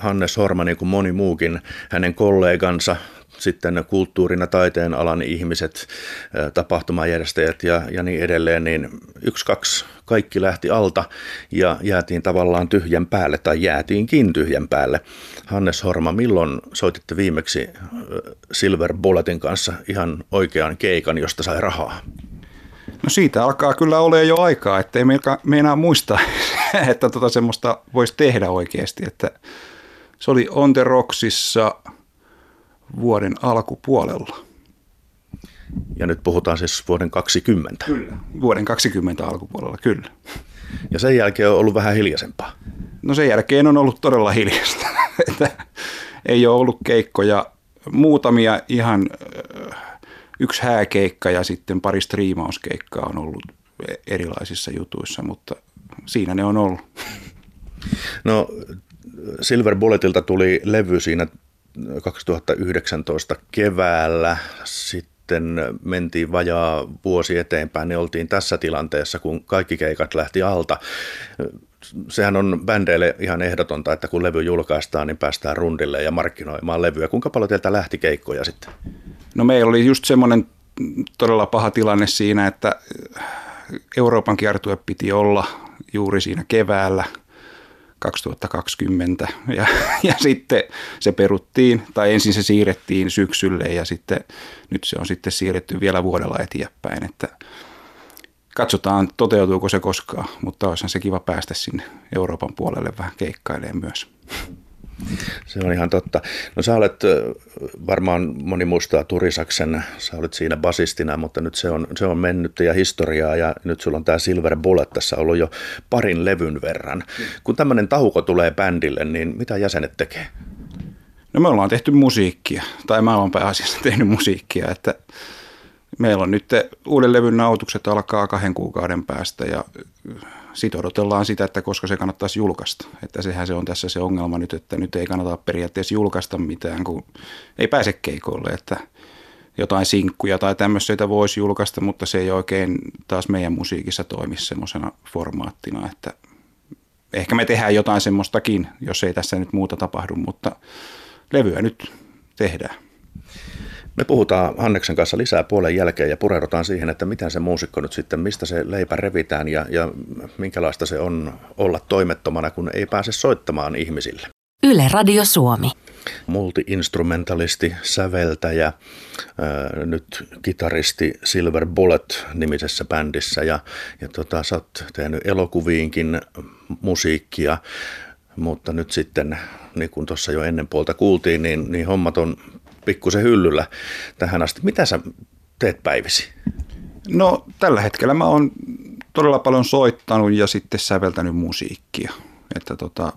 Hannes Horma, niin kuin moni muukin, hänen kollegansa, sitten kulttuurin ja taiteen alan ihmiset, tapahtumajärjestäjät ja, ja niin edelleen, niin yksi, kaksi, kaikki lähti alta ja jäätiin tavallaan tyhjän päälle tai jäätiinkin tyhjän päälle. Hannes Horma, milloin soititte viimeksi Silver Bulletin kanssa ihan oikean keikan, josta sai rahaa? No siitä alkaa kyllä olla jo aikaa, ettei meinaa muistaa, että tota semmoista voisi tehdä oikeasti. Että se oli On The Rocksissa vuoden alkupuolella. Ja nyt puhutaan siis vuoden 20. Kyllä, vuoden 20 alkupuolella, kyllä. Ja sen jälkeen on ollut vähän hiljaisempaa. No sen jälkeen on ollut todella hiljasta. että ei ole ollut keikkoja, muutamia ihan yksi hääkeikka ja sitten pari striimauskeikkaa on ollut erilaisissa jutuissa, mutta siinä ne on ollut. No Silver Bulletilta tuli levy siinä 2019 keväällä. Sitten mentiin vajaa vuosi eteenpäin, niin oltiin tässä tilanteessa, kun kaikki keikat lähti alta. Sehän on bändeille ihan ehdotonta, että kun levy julkaistaan, niin päästään rundille ja markkinoimaan levyä. Kuinka paljon teiltä lähti keikkoja sitten? No meillä oli just semmoinen todella paha tilanne siinä, että Euroopan kiertue piti olla juuri siinä keväällä 2020 ja, ja sitten se peruttiin tai ensin se siirrettiin syksylle ja sitten nyt se on sitten siirretty vielä vuodella eteenpäin, että katsotaan toteutuuko se koskaan, mutta olisihan se kiva päästä sinne Euroopan puolelle vähän keikkailemaan myös. Se on ihan totta. No sä olet, varmaan moni muistaa Turisaksen, sä olet siinä basistina, mutta nyt se on, se on mennyt ja historiaa ja nyt sulla on tämä Silver Bullet tässä ollut jo parin levyn verran. Kun tämmöinen tauko tulee bändille, niin mitä jäsenet tekee? No me ollaan tehty musiikkia, tai mä oon pääasiassa tehnyt musiikkia, että meillä on nyt uuden levyn nautukset alkaa kahden kuukauden päästä ja sitten odotellaan sitä, että koska se kannattaisi julkaista. Että sehän se on tässä se ongelma nyt, että nyt ei kannata periaatteessa julkaista mitään, kun ei pääse keikoille, että jotain sinkkuja tai tämmöisiä voisi julkaista, mutta se ei oikein taas meidän musiikissa toimi semmoisena formaattina, että ehkä me tehdään jotain semmoistakin, jos ei tässä nyt muuta tapahdu, mutta levyä nyt tehdään. Me puhutaan Hanneksen kanssa lisää puolen jälkeen ja pureudutaan siihen, että miten se muusikko nyt sitten, mistä se leipä revitään ja, ja minkälaista se on olla toimettomana, kun ei pääse soittamaan ihmisille. Yle Radio Suomi. Multi-instrumentalisti, säveltäjä, ää, nyt kitaristi Silver Bullet-nimisessä bändissä ja, ja tota, sä oot tehnyt elokuviinkin musiikkia, mutta nyt sitten, niin kuin tuossa jo ennen puolta kuultiin, niin, niin hommat on pikkusen hyllyllä tähän asti. Mitä sä teet päivisi? No tällä hetkellä mä oon todella paljon soittanut ja sitten säveltänyt musiikkia. Että tota,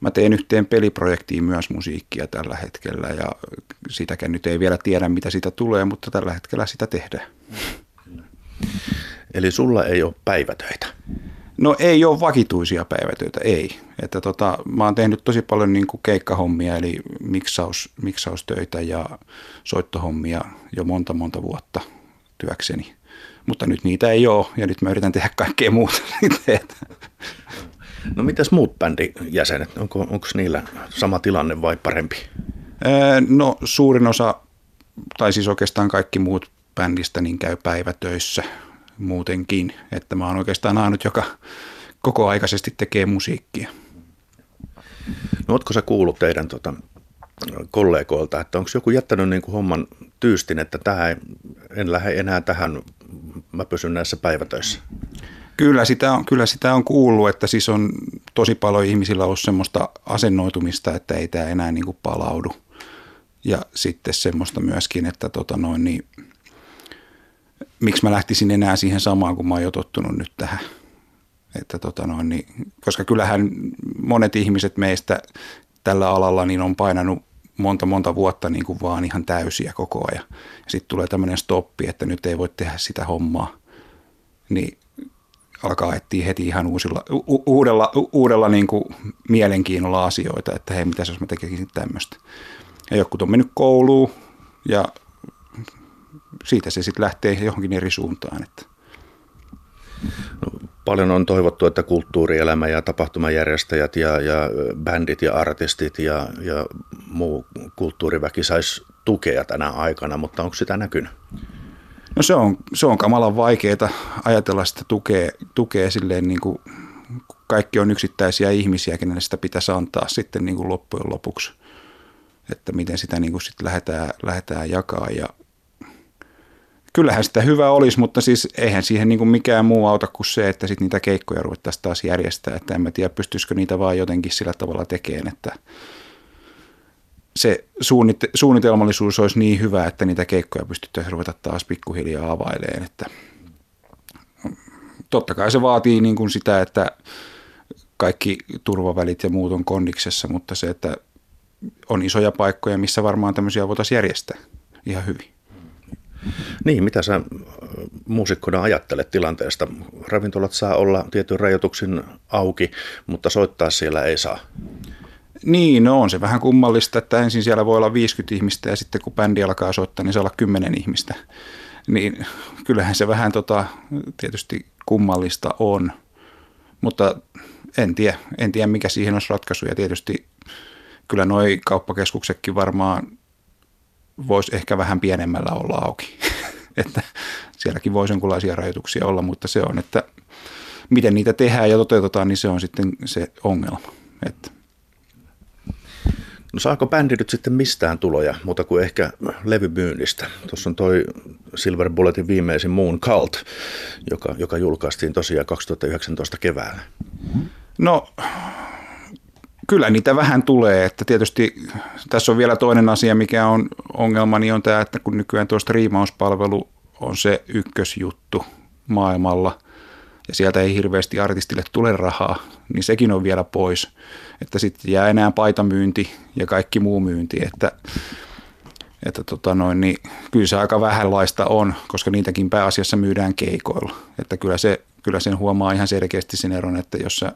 mä teen yhteen peliprojektiin myös musiikkia tällä hetkellä ja sitäkään nyt ei vielä tiedä, mitä siitä tulee, mutta tällä hetkellä sitä tehdään. Eli sulla ei ole päivätöitä? No ei ole vakituisia päivätöitä, ei. Että tota, mä oon tehnyt tosi paljon niin kuin keikkahommia, eli miksaus, miksaustöitä ja soittohommia jo monta monta vuotta työkseni. Mutta nyt niitä ei ole, ja nyt mä yritän tehdä kaikkea muuta. no mitäs muut bändijäsenet, onko, onko niillä sama tilanne vai parempi? No suurin osa, tai siis oikeastaan kaikki muut bändistä, niin käy päivätöissä – muutenkin. Että mä oon oikeastaan ainut, joka koko aikaisesti tekee musiikkia. No ootko sä kuullut teidän tota, kollegoilta, että onko joku jättänyt niin kuin homman tyystin, että tähän, en lähde enää tähän, mä pysyn näissä päivätöissä? Kyllä sitä, on, kyllä sitä on kuullut, että siis on tosi paljon ihmisillä ollut semmoista asennoitumista, että ei tämä enää niin kuin palaudu. Ja sitten semmoista myöskin, että tota noin, niin miksi mä lähtisin enää siihen samaan, kun mä oon jo tottunut nyt tähän. Että tota noin, niin, koska kyllähän monet ihmiset meistä tällä alalla niin on painanut monta monta vuotta niin kuin vaan ihan täysiä koko ajan. Ja sitten tulee tämmöinen stoppi, että nyt ei voi tehdä sitä hommaa. Niin alkaa etsiä heti ihan uusilla, u- uudella, u- uudella niin kuin mielenkiinnolla asioita, että hei, mitä jos mä tekisin tämmöistä. Ja joku on mennyt kouluun ja siitä se sitten lähtee johonkin eri suuntaan. Että. No, Paljon on toivottu, että kulttuurielämä ja tapahtumajärjestäjät ja, ja bändit ja artistit ja, ja muu kulttuuriväki saisi tukea tänä aikana, mutta onko sitä näkynyt? No se on, se on kamalan vaikeaa ajatella sitä tukea, tukea silleen niin kuin kaikki on yksittäisiä ihmisiä, kenelle sitä pitäisi antaa sitten niin kuin loppujen lopuksi. Että miten sitä niin kuin sitten lähdetään, lähdetään jakaa ja kyllähän sitä hyvä olisi, mutta siis eihän siihen niin kuin mikään muu auta kuin se, että sitten niitä keikkoja ruvettaisiin taas järjestää. Että en mä tiedä, pystyisikö niitä vaan jotenkin sillä tavalla tekemään, että se suunnitelmallisuus olisi niin hyvä, että niitä keikkoja pystyttäisiin ruveta taas pikkuhiljaa availeen. Että totta kai se vaatii niin kuin sitä, että kaikki turvavälit ja muut on kondiksessa, mutta se, että on isoja paikkoja, missä varmaan tämmöisiä voitaisiin järjestää ihan hyvin. Niin, mitä sä muusikkona ajattelet tilanteesta? Ravintolat saa olla tietyn rajoituksin auki, mutta soittaa siellä ei saa. Niin, no on se vähän kummallista, että ensin siellä voi olla 50 ihmistä ja sitten kun bändi alkaa soittaa, niin se olla 10 ihmistä. Niin kyllähän se vähän tota, tietysti kummallista on, mutta en tiedä, en tiedä mikä siihen olisi ratkaisu ja tietysti kyllä noi kauppakeskuksetkin varmaan voisi ehkä vähän pienemmällä olla auki. Että sielläkin voisi jonkinlaisia rajoituksia olla, mutta se on, että miten niitä tehdään ja toteutetaan, niin se on sitten se ongelma. Että No saako bändi nyt sitten mistään tuloja, mutta kuin ehkä levymyynnistä? Tuossa on toi Silver Bulletin viimeisin Moon Cult, joka, joka julkaistiin tosiaan 2019 keväällä. No kyllä niitä vähän tulee, että tietysti tässä on vielä toinen asia, mikä on ongelma, niin on tämä, että kun nykyään tuosta riimauspalvelu on se ykkösjuttu maailmalla – ja sieltä ei hirveästi artistille tule rahaa, niin sekin on vielä pois. Että sitten jää enää paitamyynti ja kaikki muu myynti, että, että tota noin, niin kyllä se aika vähänlaista on, koska niitäkin pääasiassa myydään keikoilla. Että kyllä, se, kyllä sen huomaa ihan selkeästi sen eron, että jos sä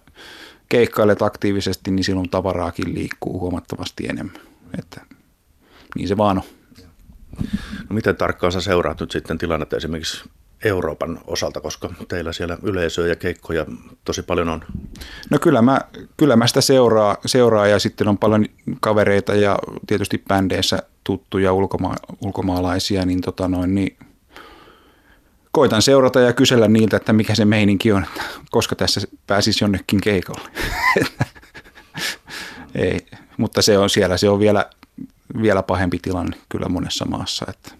keikkailet aktiivisesti, niin silloin tavaraakin liikkuu huomattavasti enemmän. Että niin se vaan on. No miten tarkkaan sä seuraat nyt sitten tilannetta esimerkiksi Euroopan osalta, koska teillä siellä yleisöä ja keikkoja tosi paljon on? No kyllä mä, kyllä mä sitä seuraa, seuraa ja sitten on paljon kavereita ja tietysti bändeissä tuttuja ulkoma, ulkomaalaisia, niin, tota noin, niin koitan seurata ja kysellä niiltä, että mikä se meininki on, että koska tässä pääsisi jonnekin keikolle. Ei, mutta se on siellä, se on vielä, vielä pahempi tilanne kyllä monessa maassa, että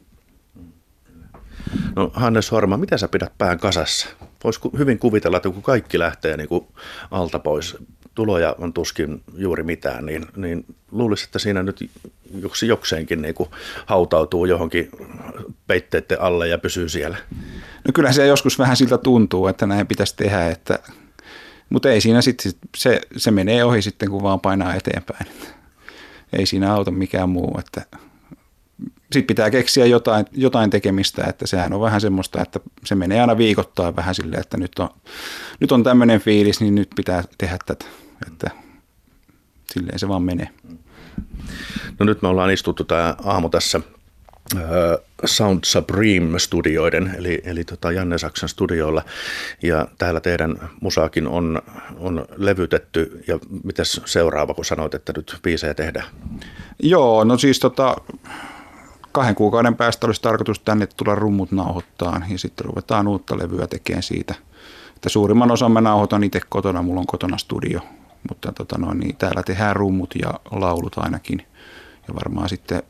No Hannes Horma, mitä sä pidät pään kasassa? Voisi hyvin kuvitella, että kun kaikki lähtee niin kuin alta pois, tuloja on tuskin juuri mitään, niin, niin luulisin, että siinä nyt jokseenkin niin kuin hautautuu johonkin peitteiden alle ja pysyy siellä. No kyllä se joskus vähän siltä tuntuu, että näin pitäisi tehdä, että, mutta ei siinä sitten, se, se menee ohi sitten, kun vaan painaa eteenpäin. Ei siinä auta mikään muu, että sitten pitää keksiä jotain, jotain tekemistä, että sehän on vähän semmoista, että se menee aina viikoittain vähän silleen, että nyt on, nyt on tämmöinen fiilis, niin nyt pitää tehdä tätä, että silleen se vaan menee. No nyt me ollaan istuttu tämä aamu tässä Sound Supreme-studioiden, eli, eli tota Janne Saksan studioilla, ja täällä teidän musaakin on, on levytetty, ja mitäs seuraava, kun sanoit, että nyt biisejä tehdään? Joo, no siis tota, kahden kuukauden päästä olisi tarkoitus tänne tulla rummut nauhoittaa ja sitten ruvetaan uutta levyä tekemään siitä. Että suurimman osan mä nauhoitan itse kotona, mulla on kotona studio, mutta tota noin, niin täällä tehdään rummut ja laulut ainakin. Ja varmaan sitten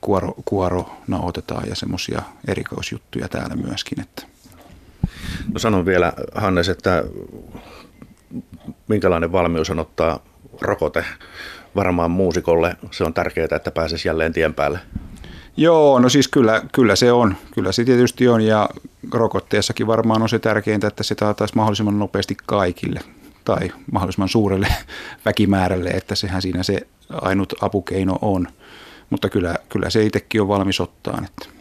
kuoro, kuoro nauhoitetaan ja semmoisia erikoisjuttuja täällä myöskin. Että. No sanon vielä Hannes, että minkälainen valmius on ottaa rokote varmaan muusikolle. Se on tärkeää, että pääsisi jälleen tien päälle. Joo, no siis kyllä, kyllä se on. Kyllä se tietysti on ja rokotteessakin varmaan on se tärkeintä, että se taataisi mahdollisimman nopeasti kaikille tai mahdollisimman suurelle väkimäärälle, että sehän siinä se ainut apukeino on. Mutta kyllä, kyllä se itsekin on valmis ottaa. Että.